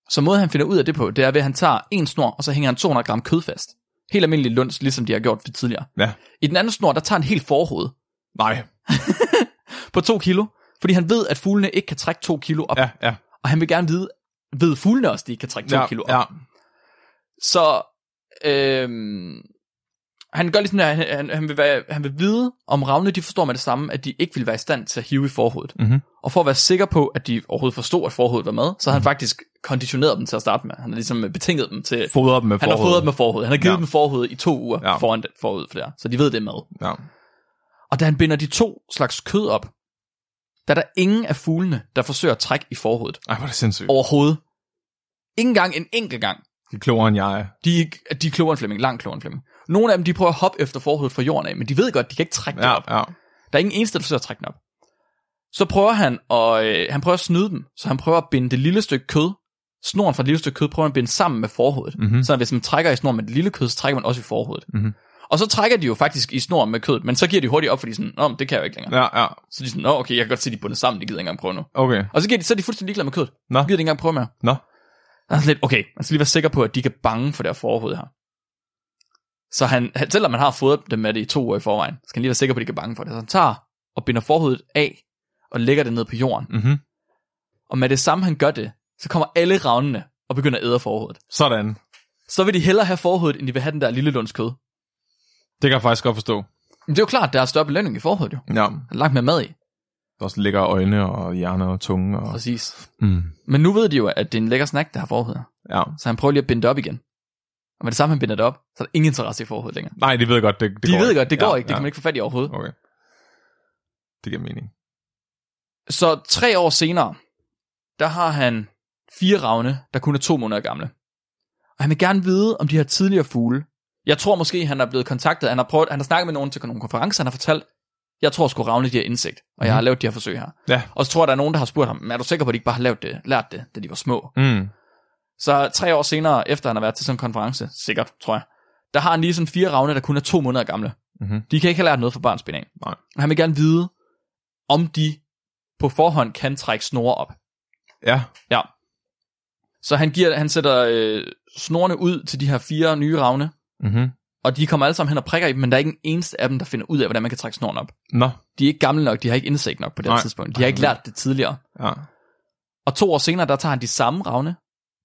Så måden han finder ud af det på, det er ved, at han tager en snor, og så hænger han 200 gram kød fast. Helt almindelig lunds, ligesom de har gjort det tidligere. Ja. I den anden snor, der tager han helt forhoved Nej. på to kilo, fordi han ved, at fuglene ikke kan trække to kilo op. Ja, ja. Og han vil gerne vide, ved fuglene også, at de ikke kan trække to Ja, kilo op. ja. Så øhm, han gør ligesom, at han, han, han, vil være, han vil vide, om ravne de forstår med det samme, at de ikke vil være i stand til at hive i forhovedet. Mhm. Og for at være sikker på, at de overhovedet forstod, at forhovedet var med, så har han faktisk konditioneret dem til at starte med. Han har ligesom betinget dem til... Fodret dem med Han har fodret dem med forhovedet. Han har givet Ja. dem forhovedet i to uger Ja. foran det, forud for det her. Så de ved, det med. Ja. Og da han binder de to slags kød op, der er der ingen af fuglene, der forsøger at trække i forhovedet. Ej, hvor er det sindssygt. Overhovedet. Ingen gang en enkelt gang. De er klogere end jeg er. De, er- de er klogere end Flemming, langt klogere end Flemming. Nogle af dem, de prøver at hoppe efter forhovedet fra jorden af, men de ved godt, de kan ikke trække det Ja, op. ja. Der er ingen eneste, der forsøger at trække den op. Så prøver han at, øh, han prøver at snyde dem, så han prøver at binde det lille stykke kød, snoren fra det lille stykke kød, prøver han at binde sammen med forhovedet. Mhm. Så hvis man trækker i snoren med det lille kød, så trækker man også i forhovedet. Mhm. Og så trækker de jo faktisk i snoren med kødet, men så giver de hurtigt op, fordi sådan, Nå, men det kan jeg jo ikke længere. Ja, ja. Så de er sådan, Nå, okay, jeg kan godt se, de er bundet sammen, de gider ikke engang prøve nu. Okay. Og så, giver de, så er de fuldstændig ligeglade med kødet. Nå. De gider ikke engang prøve mere. Nå. Er sådan lidt, okay, man skal lige være sikker på, at de ikke er bange for deres forhoved her. Så han, selvom man har fået dem med det i to uger i forvejen, skal han lige være sikker på, at de ikke er bange for det. Så han tager og binder forhovedet af, og lægger det ned på jorden. Mhm. Og med det samme han gør det, så kommer alle ravnene og begynder at æde forhovedet. Sådan. Så vil de hellere have forhovedet, end de vil have den der lille lunds kød. Det kan jeg faktisk godt forstå. Men det er jo klart, der er større belønning i forhovedet jo. Ja. Der er langt mere mad i. Der også ligger øjne og hjerner og tunge. Og... Præcis. Mm. Men nu ved de jo, at det er en lækker snack, der har forhovedet. Ja. Så han prøver lige at binde det op igen. Og med det samme, han binder det op, så er der ingen interesse i forhovedet længere. Nej, de ved godt, det, det De går ved ikke. godt, det går ja, ikke. Det kan man ikke få fat i overhovedet. Okay. Det giver mening. Så tre år senere, der har han fire ravne, der kun er to måneder gamle. Og han vil gerne vide, om de her tidligere fugle. Jeg tror måske, han er blevet kontaktet. Han har, prøvet, han har snakket med nogen til nogle konferencer. Han har fortalt, jeg tror sgu ravne, de har indsigt. Og jeg har lavet de her forsøg her. Ja. Og så tror jeg, der er nogen, der har spurgt ham, er du sikker på, at de ikke bare har lavet det, lært det, da de var små? Mm. Så tre år senere, efter han har været til sådan en konference, sikkert, tror jeg, der har han lige sådan fire ravne, der kun er to måneder gamle. Mhm. De kan ikke have lært noget fra barns ben af. Nej. Han vil gerne vide, om de på forhånd kan trække snore op. Ja. Ja. Så han, giver, han sætter øh, snorene ud til de her fire nye ravne, Mm-hmm. Og de kommer alle sammen hen og prikker i dem, men der er ikke en eneste af dem, der finder ud af, hvordan man kan trække snoren op. Nå. De er ikke gamle nok, de har ikke indsigt nok på det Nej. tidspunkt. De har ikke lært det tidligere. Ja. Og to år senere, der tager han de samme ravne,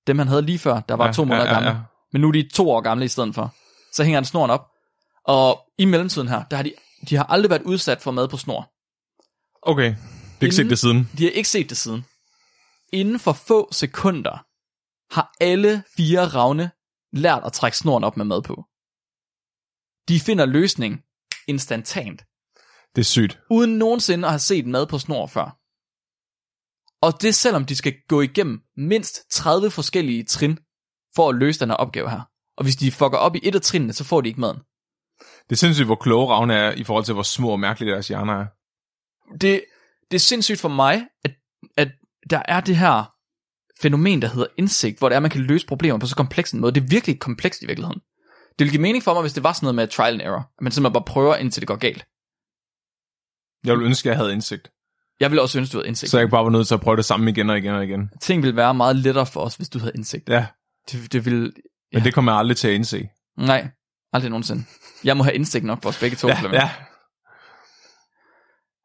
dem han havde lige før, der var ja, to måneder ja, ja, gamle. ja. Men nu er de to år gamle i stedet for. Så hænger han snoren op. Og i mellemtiden her, der har de, de har aldrig været udsat for mad på snor. Okay. Det har ikke set Inden- det siden. De har ikke set det siden. Inden for få sekunder har alle fire ravne lært at trække snoren op med mad på. De finder løsning instantant, Det er sygt. uden nogensinde at have set mad på snor før. Og det selvom de skal gå igennem mindst 30 forskellige trin for at løse den her opgave her. Og hvis de fucker op i et af trinene, så får de ikke maden. Det er sindssygt, hvor kloge ravne er, i forhold til, hvor små og mærkelige deres hjerner er. det, det er sindssygt for mig, at, at der er det her fænomen, der hedder indsigt, hvor det er, man kan løse problemer på så kompleks en måde. Det er virkelig komplekst i virkeligheden. Det ville give mening for mig, hvis det var sådan noget med trial and error. At man simpelthen bare prøver, indtil det går galt. Jeg ville ønske, at jeg havde indsigt. Jeg ville også ønske, du havde indsigt. Så jeg bare var nødt til at prøve det samme igen og igen og igen. Ting ville være meget lettere for os, hvis du havde indsigt. Ja, Det, det ville... men Ja. det kommer jeg aldrig til at indse. Nej, aldrig nogensinde. Jeg må have indsigt nok for os begge to. Ja, ja.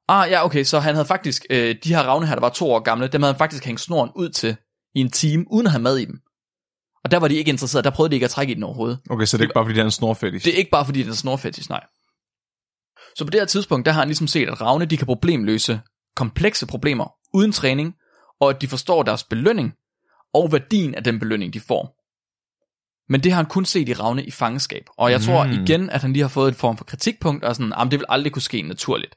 Ah, ja, okay, så han havde faktisk, øh, de her ravne her, der var to år gamle, dem havde han faktisk hængt snoren ud til i en time, uden at have mad i dem. Og der var de ikke interesserede, der prøvede de ikke at trække i den overhovedet. Okay, så det er ikke bare, fordi det er en snorfetish. Det er ikke bare fordi, den er snorfetish, nej. Så på det her tidspunkt, der har han ligesom set, at ravne, de kan problemløse komplekse problemer uden træning, og at de forstår deres belønning og værdien af den belønning, de får. Men det har han kun set i ravne i fangenskab. Og jeg tror Mm. igen, at han lige har fået et form for kritikpunkt, og sådan, jamen det vil aldrig kunne ske naturligt.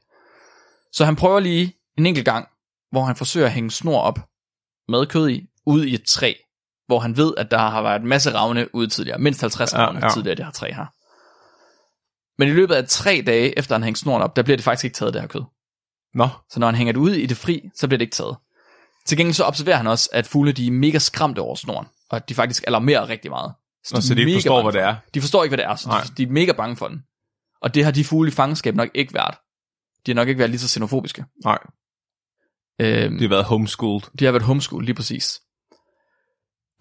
Så han prøver lige en enkelt gang, hvor han forsøger at hænge snor op med kød i, ude i et træ, hvor han ved, at der har været en masse ravne ude tidligere. Mindst 50 Ja, ravne ja. tidligere, det her træ her. Men i løbet af tre dage, efter han hængte snoren op, der bliver det faktisk ikke taget, det her kød. Nå, Så når han hænger det ud i det fri, så bliver det ikke taget. Til gengæld så observerer han også, at fugle de er mega skræmte over snoren, og at de faktisk alarmerer rigtig meget. Nå, så de ikke forstår, hvad det er. De forstår ikke, hvad det er, så Nej. de, de er mega bange for den. Og det har de fugle i fangenskab nok ikke været. De har nok ikke været lige så xenofobiske. nej, Øhm, de har været homeschooled. de har været homeschool, lige præcis.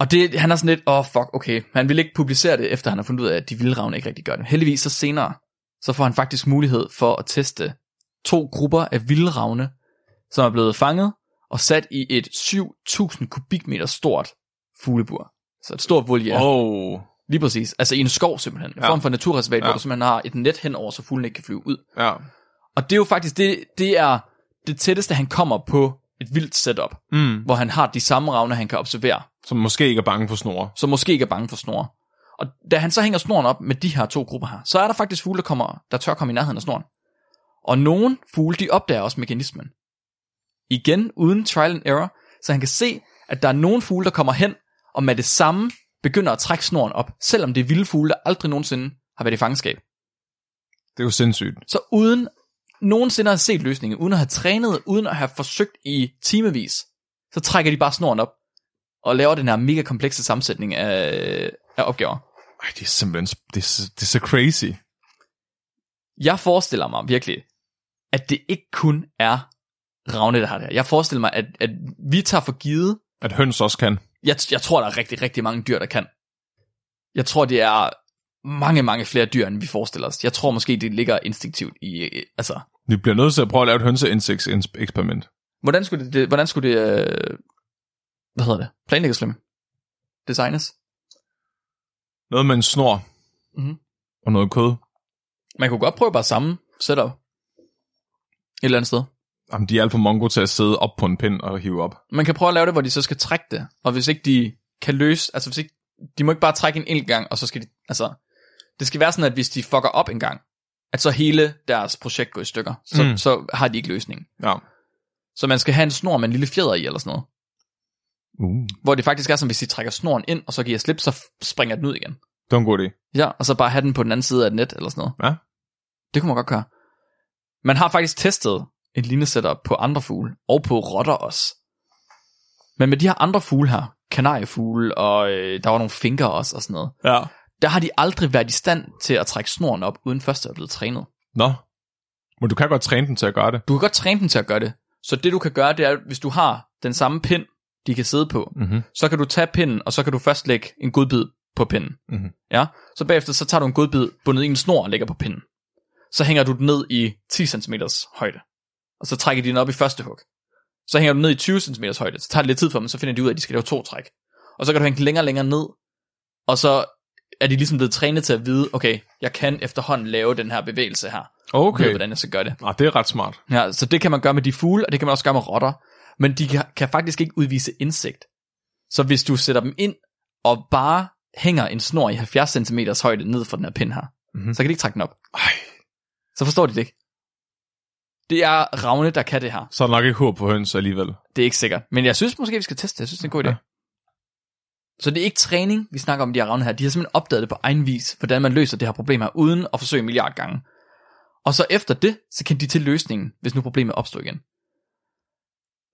Og det, han er sådan lidt, åh oh, fuck, okay. Han vil ikke publicere det, efter han har fundet ud af, at de vilde ravne ikke rigtig gør det. Heldigvis så senere, så får han faktisk mulighed for at teste to grupper af vilde ravne, som er blevet fanget og sat i et 7.000 kubikmeter stort fuglebur. Så et stort voliere. Oh. Lige præcis. Altså i en skov simpelthen. En Ja. form for naturreservat, ja. Hvor du simpelthen har et net henover, så fuglen ikke kan flyve ud. ja. Og det er jo faktisk, det, det er det tætteste, han kommer på et vildt setup, Mm. hvor han har de samme ravne, han kan observere Som måske ikke er bange for snore. som måske ikke er bange for snore. Og da han så hænger snoren op med de her to grupper her, så er der faktisk fugle, der, kommer, der tør komme i nærheden af snoren. Og nogle fugle, de opdager også mekanismen. Igen uden trial and error, så han kan se, at der er nogle fugle, der kommer hen, og med det samme begynder at trække snoren op, selvom det er vilde fugle, der aldrig nogensinde har været i fangenskab. Det er jo sindssygt. Så uden nogensinde at have set løsningen, uden at have trænet, uden at have forsøgt i timevis, så trækker de bare snoren op, og laver den her mega komplekse sammensætning af, af opgaver. Ej, det er simpelthen, det er, så- det er så crazy. Jeg forestiller mig virkelig, at det ikke kun er Ravne, der har det her. Jeg forestiller mig, at, at vi tager for givet, At høns også kan. jeg, jeg tror, der er rigtig, rigtig mange dyr, der kan. Jeg tror, det er mange, mange flere dyr, end vi forestiller os. Jeg tror måske, det ligger instinktivt i, altså, Vi bliver nødt til at prøve at lave et hønseinsektseksperiment. Hvordan skulle det, det hvordan skulle det, øh, hvad hedder det, planlægges, Flemming? Designes? Noget med en snor Mhm. og noget kød. Man kunne godt prøve bare samme setup. Et eller andet sted. Jamen, de er alt for mongo til at sidde op på en pind og hive op. Man kan prøve at lave det, hvor de så skal trække det. Og hvis ikke de kan løse, altså hvis ikke, de må ikke bare trække en enkelt gang, og så skal de, altså, det skal være sådan, at hvis de fucker op en gang, at så hele deres projekt går i stykker. Så, mm. så har de ikke løsningen. Ja. Så man skal have en snor med en lille fjeder i, eller sådan noget. Uh, Hvor det faktisk er som, hvis de trækker snoren ind, og så giver slip, så springer den ud igen. det var en god idé. Ja, og så bare have den på den anden side af et net, eller sådan noget. Ja. Det kunne man godt gøre. Man har faktisk testet et lignende setup på andre fugle, og på rotter også. Men med de her andre fugle her, kanariefugle, og øh, der var nogle finker også, og sådan noget, Ja. der har de aldrig været i stand til at trække snoren op, uden først at være blevet trænet. Nå. Men du kan godt træne den til at gøre det. Du kan godt træne dem til at gøre det. Så det du kan gøre, det er, hvis du har den samme pind, de kan sidde på, Mm-hmm. så kan du tage pinden, og så kan du først lægge en godbid på pinden. Mhm. Ja, så bagefter så tager du en godbid bundet i en snor og lægger på pinden. Så hænger du den ned i 10 cm højde. Og så trækker de den op i første hug. Så hænger du den ned i 20 cm højde. Så tager det lidt tid for dem, så finder de ud af, at de skal lave to træk. Og så kan du hænge den længere og længere ned. Og så er de ligesom blevet trænet til at vide, okay, jeg kan efterhånden lave den her bevægelse her. Okay. Okay. Ved, hvordan jeg skal gøre det. Ah, det er ret smart. Ja, så det kan man gøre med de fugle, og det kan man også gøre med rotter. Men de kan, kan faktisk ikke udvise indsigt. Så hvis du sætter dem ind, og bare hænger en snor i 70 cm højde ned for den her pind her, Mhm. mm-hmm. så kan de ikke trække den op. Ej, Så forstår de det ikke. Det er Ravne, der kan det her. så er der nok ikke håb på høns alligevel. Det er ikke sikkert. Men jeg synes måske, vi skal teste det. Jeg synes, det er en god idé. Ja. Så det er ikke træning, vi snakker om de her ravne her. De har simpelthen opdaget det på egen vis, hvordan man løser det her problem her, uden at forsøge en milliard gange. Og så efter det, så kan de til løsningen, hvis nu problemet opstår igen.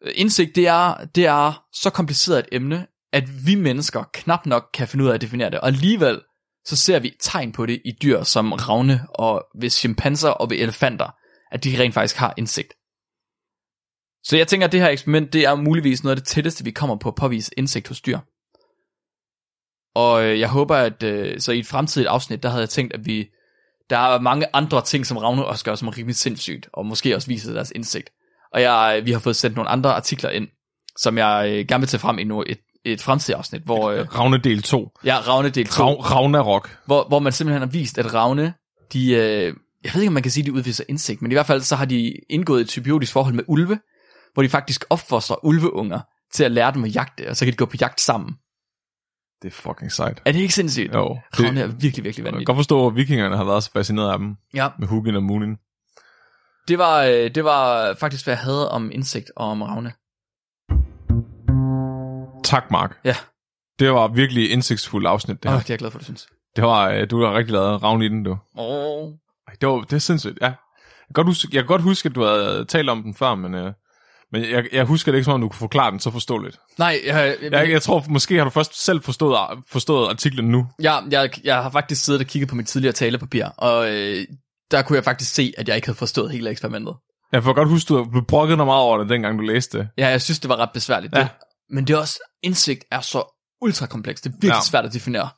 Øh, indsigt, det er, det er så kompliceret et emne, at vi mennesker knap nok kan finde ud af at definere det. Og alligevel, så ser vi tegn på det i dyr som ravne, og ved chimpanser og ved elefanter, at de rent faktisk har indsigt. Så jeg tænker, at det her eksperiment, det er muligvis noget af det tætteste, vi kommer på at påvise indsigt hos dyr. Og øh, jeg håber, at øh, så i et fremtidigt afsnit, der havde jeg tænkt, at vi, der er mange andre ting, som Ravne også gør, som er rimelig sindssygt, og måske også viser deres indsigt. Og jeg, vi har fået sendt nogle andre artikler ind, som jeg øh, gerne vil tage frem i nu et, et fremtidigt afsnit, hvor, øh, Ravne del 2. ja, Ravne del 2, Rav, Ragnarok. hvor, hvor man simpelthen har vist, at Ravne, de, øh, jeg ved ikke, om man kan sige, at de udviser indsigt, men i hvert fald så har de indgået et symbiotisk forhold med ulve, hvor de faktisk opfostrer ulveunger til at lære dem at jagte, og så kan de gå på jagt sammen. Det er fucking sejt. Er det ikke sindssygt? Jo. Ravne Det, er virkelig, virkelig jeg kan vanvittigt. godt forstå, at vikingerne har været så fascineret af dem. Ja, Med Hugin og Munin. Det var, øh, det var faktisk, hvad jeg havde om indsigt og om Ravne. Tak, Mark. Ja. Det var virkelig indsigtsfuldt afsnit, det her. oh, det er jeg glad for, du synes. Det var, øh, du har rigtig lavet ravn i den, du. Åh, oh, Det, var, det er sindssygt, ja. Jeg kan, godt huske, jeg kan godt huske, at du havde talt om den før, men, øh, men jeg, jeg husker det ikke, som om du kunne forklare den så forståeligt. nej, jeg, jeg, Jeg, jeg tror, måske har du først selv forstået, forstået artiklen nu. jeg, jeg, jeg har faktisk siddet og kigget på mit tidligere talepapir, og øh, der kunne jeg faktisk se, at jeg ikke havde forstået hele eksperimentet. Jeg får godt huske, du brokket dig meget over det, dengang du læste det. Ja, jeg synes, det var ret besværligt. Ja. Det, men det er også, indsigt er så ultrakomplekst. Det er virkelig Ja. svært at definere.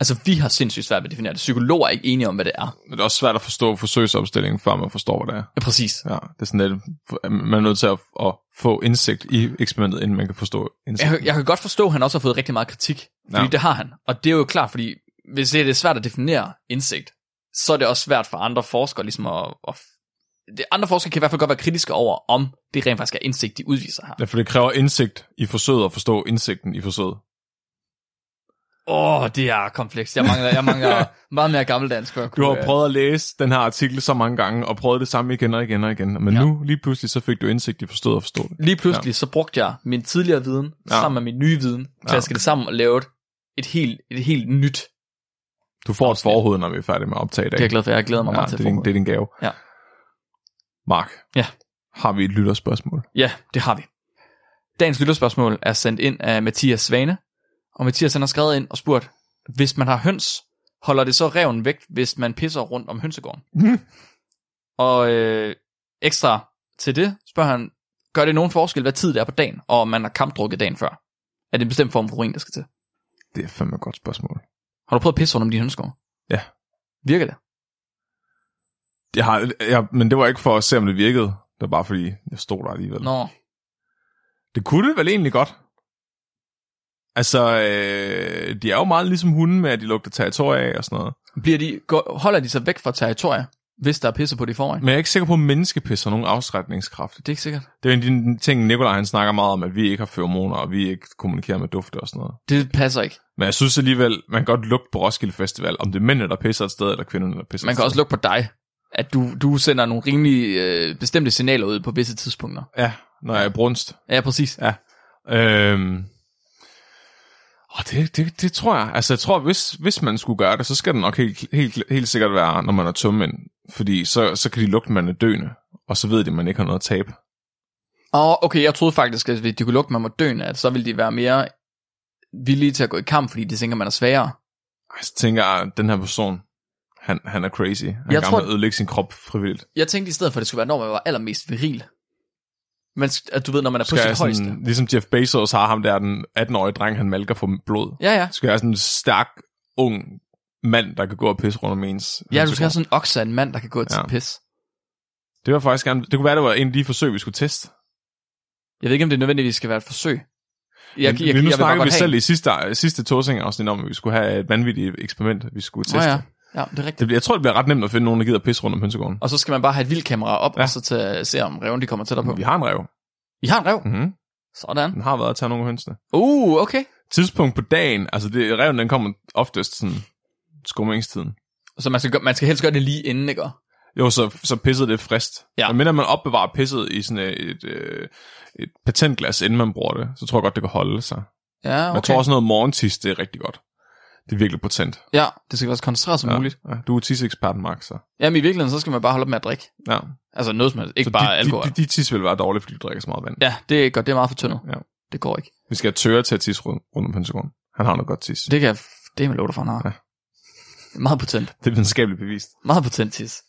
Altså, vi har sindssygt svært ved at definere det. Psykologer er ikke enige om, hvad det er. Men det er også svært at forstå forsøgsopstillingen, før man forstår, hvad det er. Ja, præcis. Ja, det er sådan lidt, man er nødt til at, at få indsigt i eksperimentet, inden man kan forstå indsigt. Jeg, jeg kan godt forstå, at han også har fået rigtig meget kritik. Fordi ja. det har han. Og det er jo klart, fordi hvis det er svært at definere indsigt, så er det også svært for andre forskere ligesom at... at det, andre forskere kan i hvert fald godt være kritiske over, om det rent faktisk er indsigt, de udviser her. Ja, for det kræver indsigt i forsøget at forstå indsigten i forsøget. Åh, oh, det er komplekst. Jeg mangler, jeg mangler meget mere gammeldansk. for at Du har øh, prøvet at læse den her artikel så mange gange, og prøvet det samme igen og igen og igen. Men ja. Ja. nu, lige pludselig, så fik du indsigt i forstået og forstå det. Lige pludselig, ja. så brugte jeg min tidligere viden, Ja. ja. sammen med min nye viden, klaskede ja. det sammen og lavede et helt, et helt nyt. Du får et forhoved, når vi er færdige med at optage i dag. Det er jeg glad for. Jeg glæder mig ja, meget til det, er din, det er din gave. Ja. Mark, Ja. har vi et lytterspørgsmål? Ja, det har vi. Dagens lytterspørgsmål er sendt ind af Mathias Svane, og Mathias han har skrevet ind og spurgt, hvis man har høns, holder det så reven væk, hvis man pisser rundt om hønsegården? Mhm. og øh, ekstra til det spørger han, gør det nogen forskel, hvad tid det er på dagen, og om man har kampdrukket dagen før? Er det en bestemt form for urin, der skal til? Det er fandme et godt spørgsmål. Har du prøvet at pisse rundt om din hønsegård? Ja. Virker det? Jeg har, jeg, men det var ikke for at se, om det virkede. Det var bare fordi, jeg stod der alligevel. Nå, Det kunne det vel egentlig godt. Altså, øh, de er jo meget ligesom hunde med, at de lugter territorie af og sådan noget. bliver de, går, holder de sig væk fra territoriet, hvis der er pisse på det i forvejen? Men jeg er ikke sikker på, at menneskepis har nogen afstrækningskraft. Det er ikke sikkert. Det er jo en af de ting, Nikolaj han snakker meget om, at vi ikke har feromoner, og vi ikke kommunikerer med dufte og sådan noget. Det passer ikke. Men jeg synes alligevel, man kan godt lugte på Roskilde Festival, om det er mændene, der pisser et sted, eller kvinderne, der pisser Man et kan sted. også lugte på dig, at du, du sender nogle rimelig øh, bestemte signaler ud på visse tidspunkter. Ja, når jeg er brunst. Ja, præcis. Ja. Øhm, det, det, det tror jeg. Altså, jeg tror, hvis, hvis man skulle gøre det, så skal det nok helt, helt, helt sikkert være, når man er tømmen. Fordi så, så kan de lugte, at man er døende. Og så ved de, at man ikke har noget at tabe. Åh, oh, okay, jeg troede faktisk, at hvis de kunne lugte, man var døende, at så ville de være mere villige til at gå i kamp, fordi de tænker, man er sværere. Så tænker jeg, at den her person, han, han er crazy. Han Jeg tror- tror... ødelægge sin krop frivilligt. Jeg tænkte i stedet for, at det skulle være, når man var allermest viril. Men at du ved, når man er på sit jeg højeste. sådan, ligesom Jeff Bezos har ham der, den 18-årige dreng, han malker for blod. Ja, ja. Skal jeg sådan en stærk, ung mand, der kan gå og pisse rundt om ens Ja, du skal have sådan en okse en mand, der kan gå til Ja. pis. Det var faktisk gerne, det kunne være, det var en af de forsøg, vi skulle teste. Jeg ved ikke, om det nødvendigvis skal være et forsøg. Jeg, jeg, Men jeg, nu jeg vil bare snakkede vi selv i sidste, sidste tosing afsnit om, at vi skulle have et vanvittigt eksperiment, vi skulle Nå teste. ja. Ja, det er rigtigt. Jeg tror, det bliver ret nemt at finde nogen, der gider pisse rundt om hønsegården. Og så skal man bare have et vildkamera op, ja. Og så til at se, om reven de kommer tættere på. Vi har en rev. I har en rev. Mm-hmm. Sådan. Den har været at tage nogle hønsene. Uh, okay. Tidspunkt på dagen, altså det, reven den kommer oftest sådan skummingstiden. Så man skal, man skal helst gøre det lige inden, ikke? Jo, så, så pisset det frist. Ja. Men mindre man opbevarer pisset i sådan et, et, øh, et patentglas, inden man bruger det, så tror jeg godt, det kan holde sig. Ja, Okay. Jeg tror også noget morgentis, det er rigtig godt. Det er virkelig potent. Ja, det skal være så koncentreret som ja. muligt. Ja, du er tisekspert, Mark, så. Jamen i virkeligheden, så skal man bare holde op med at drikke. Ja. Altså noget som helst. Ikke så bare de, alkohol. De, de, de tis vil være dårlige, fordi du drikker så meget vand. Ja, det er godt. Det er meget for tyndet. Ja. Det går ikke. Vi skal have tøre til at tisse rundt, rundt om hønsegården. Han har noget godt tis. Det, Det kan jeg... Det er med lov for, han har. Ja. Meget potent. det er videnskabeligt bevist. Meget potent tis.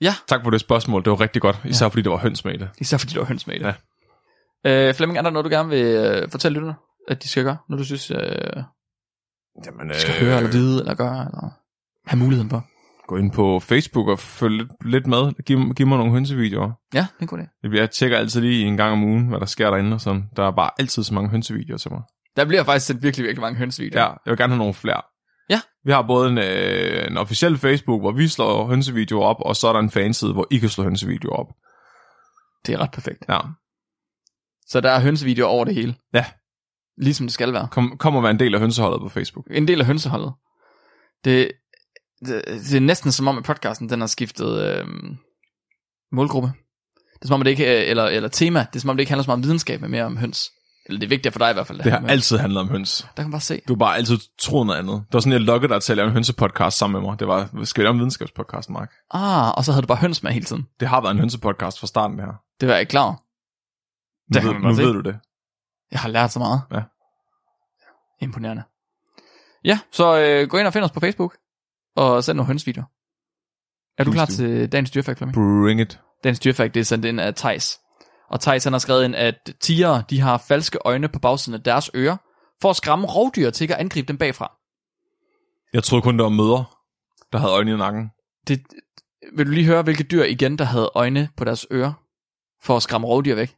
Ja, Tak for det spørgsmål. Det var rigtig godt. Især Ja. fordi der var høns med det. især fordi du har høns med det. Ja. Øh, Flemming, er der noget, du gerne vil øh, fortælle lytterne, at de skal gøre? Når du synes, øh, Jamen, de skal øh... høre, eller vide, eller gøre, eller have muligheden for? Gå ind på Facebook og følg lidt, lidt med. Giv, giv mig nogle hønsevideoer. Ja, det er god idé. Jeg tjekker altid lige en gang om ugen, hvad der sker derinde. Og sådan. Der er bare altid så mange hønsevideoer til mig. Der bliver faktisk sendt virkelig, virkelig mange hønsvideoer. Ja, jeg vil gerne have nogle flere. Ja. Vi har både en, øh, en officiel Facebook, hvor vi slår hønsevideoer op, og så er der en fanside, hvor I kan slå hønsevideoer op. Det er ret perfekt. Ja. Så der er hønsevideoer over det hele. Ja. Ligesom det skal være. Kom, kom og være en del af hønseholdet på Facebook. En del af hønseholdet. Det, det, det er næsten som om, at podcasten den har skiftet øh, målgruppe. Det er som om, det ikke, øh, eller, eller tema, det er som om, det ikke handler så meget om videnskab, men mere om høns. Eller det er vigtigt for dig i hvert fald. Det har om høns. altid handlet om høns. Der kan man bare se. Du har bare altid troet noget andet. Det var sådan, jeg lukkede dig til at lave en hønsepodcast sammen med mig. Det var, skal vi lave en videnskabspodcast, Mark? Ah, og så havde du bare høns med hele tiden. Det har været en hønsepodcast fra starten, det her. Det var jeg ikke klar. Nu, Det ved, nu se. ved du det. Jeg har lært så meget. Ja. Imponerende. Ja, så øh, gå ind og find os på Facebook, og send nogle hønsvideoer. Er du klar til dagens dyrfakt, Flemming? Bring it. Dagens dyrfakt, det er sendt ind af Tejs. Og Tejs han har skrevet ind, at tiger, de har falske øjne på bagsiden af deres ører, for at skræmme rovdyr til at angribe dem bagfra. Jeg troede kun, det var møder, der havde øjne i nakken. Det, vil du lige høre, hvilke dyr igen, der havde øjne på deres ører, for at skræmme rovdyr væk?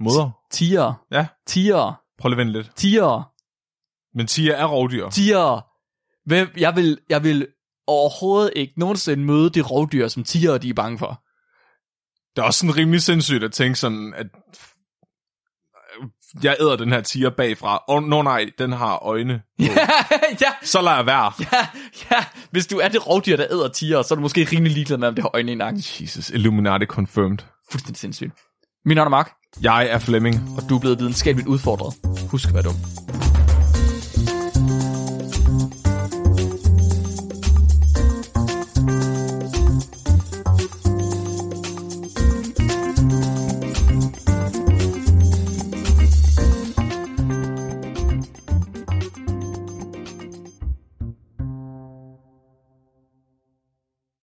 Møder? Tiger. Ja. Tiger. Prøv lige at vente lidt. Tiger. Men tiger er rovdyr. Tiger. Hvem, jeg vil, jeg vil overhovedet ikke nogensinde møde de rovdyr, som tiger de er bange for. Det er også sådan rimelig sindssygt at tænke sådan, at jeg æder den her tiger bagfra. Åh, oh, no, nej, den har øjne. ja, Så lader jeg være. ja, ja. Hvis du er det rovdyr, der æder tiger, så er du måske rimelig ligeglad med, om det har øjne i nakken. Jesus, Illuminati confirmed. Fuldstændig sindssygt. Min navn er Mark, jeg er Flemming. og du er blevet videnskabeligt udfordret. Husk at være dum.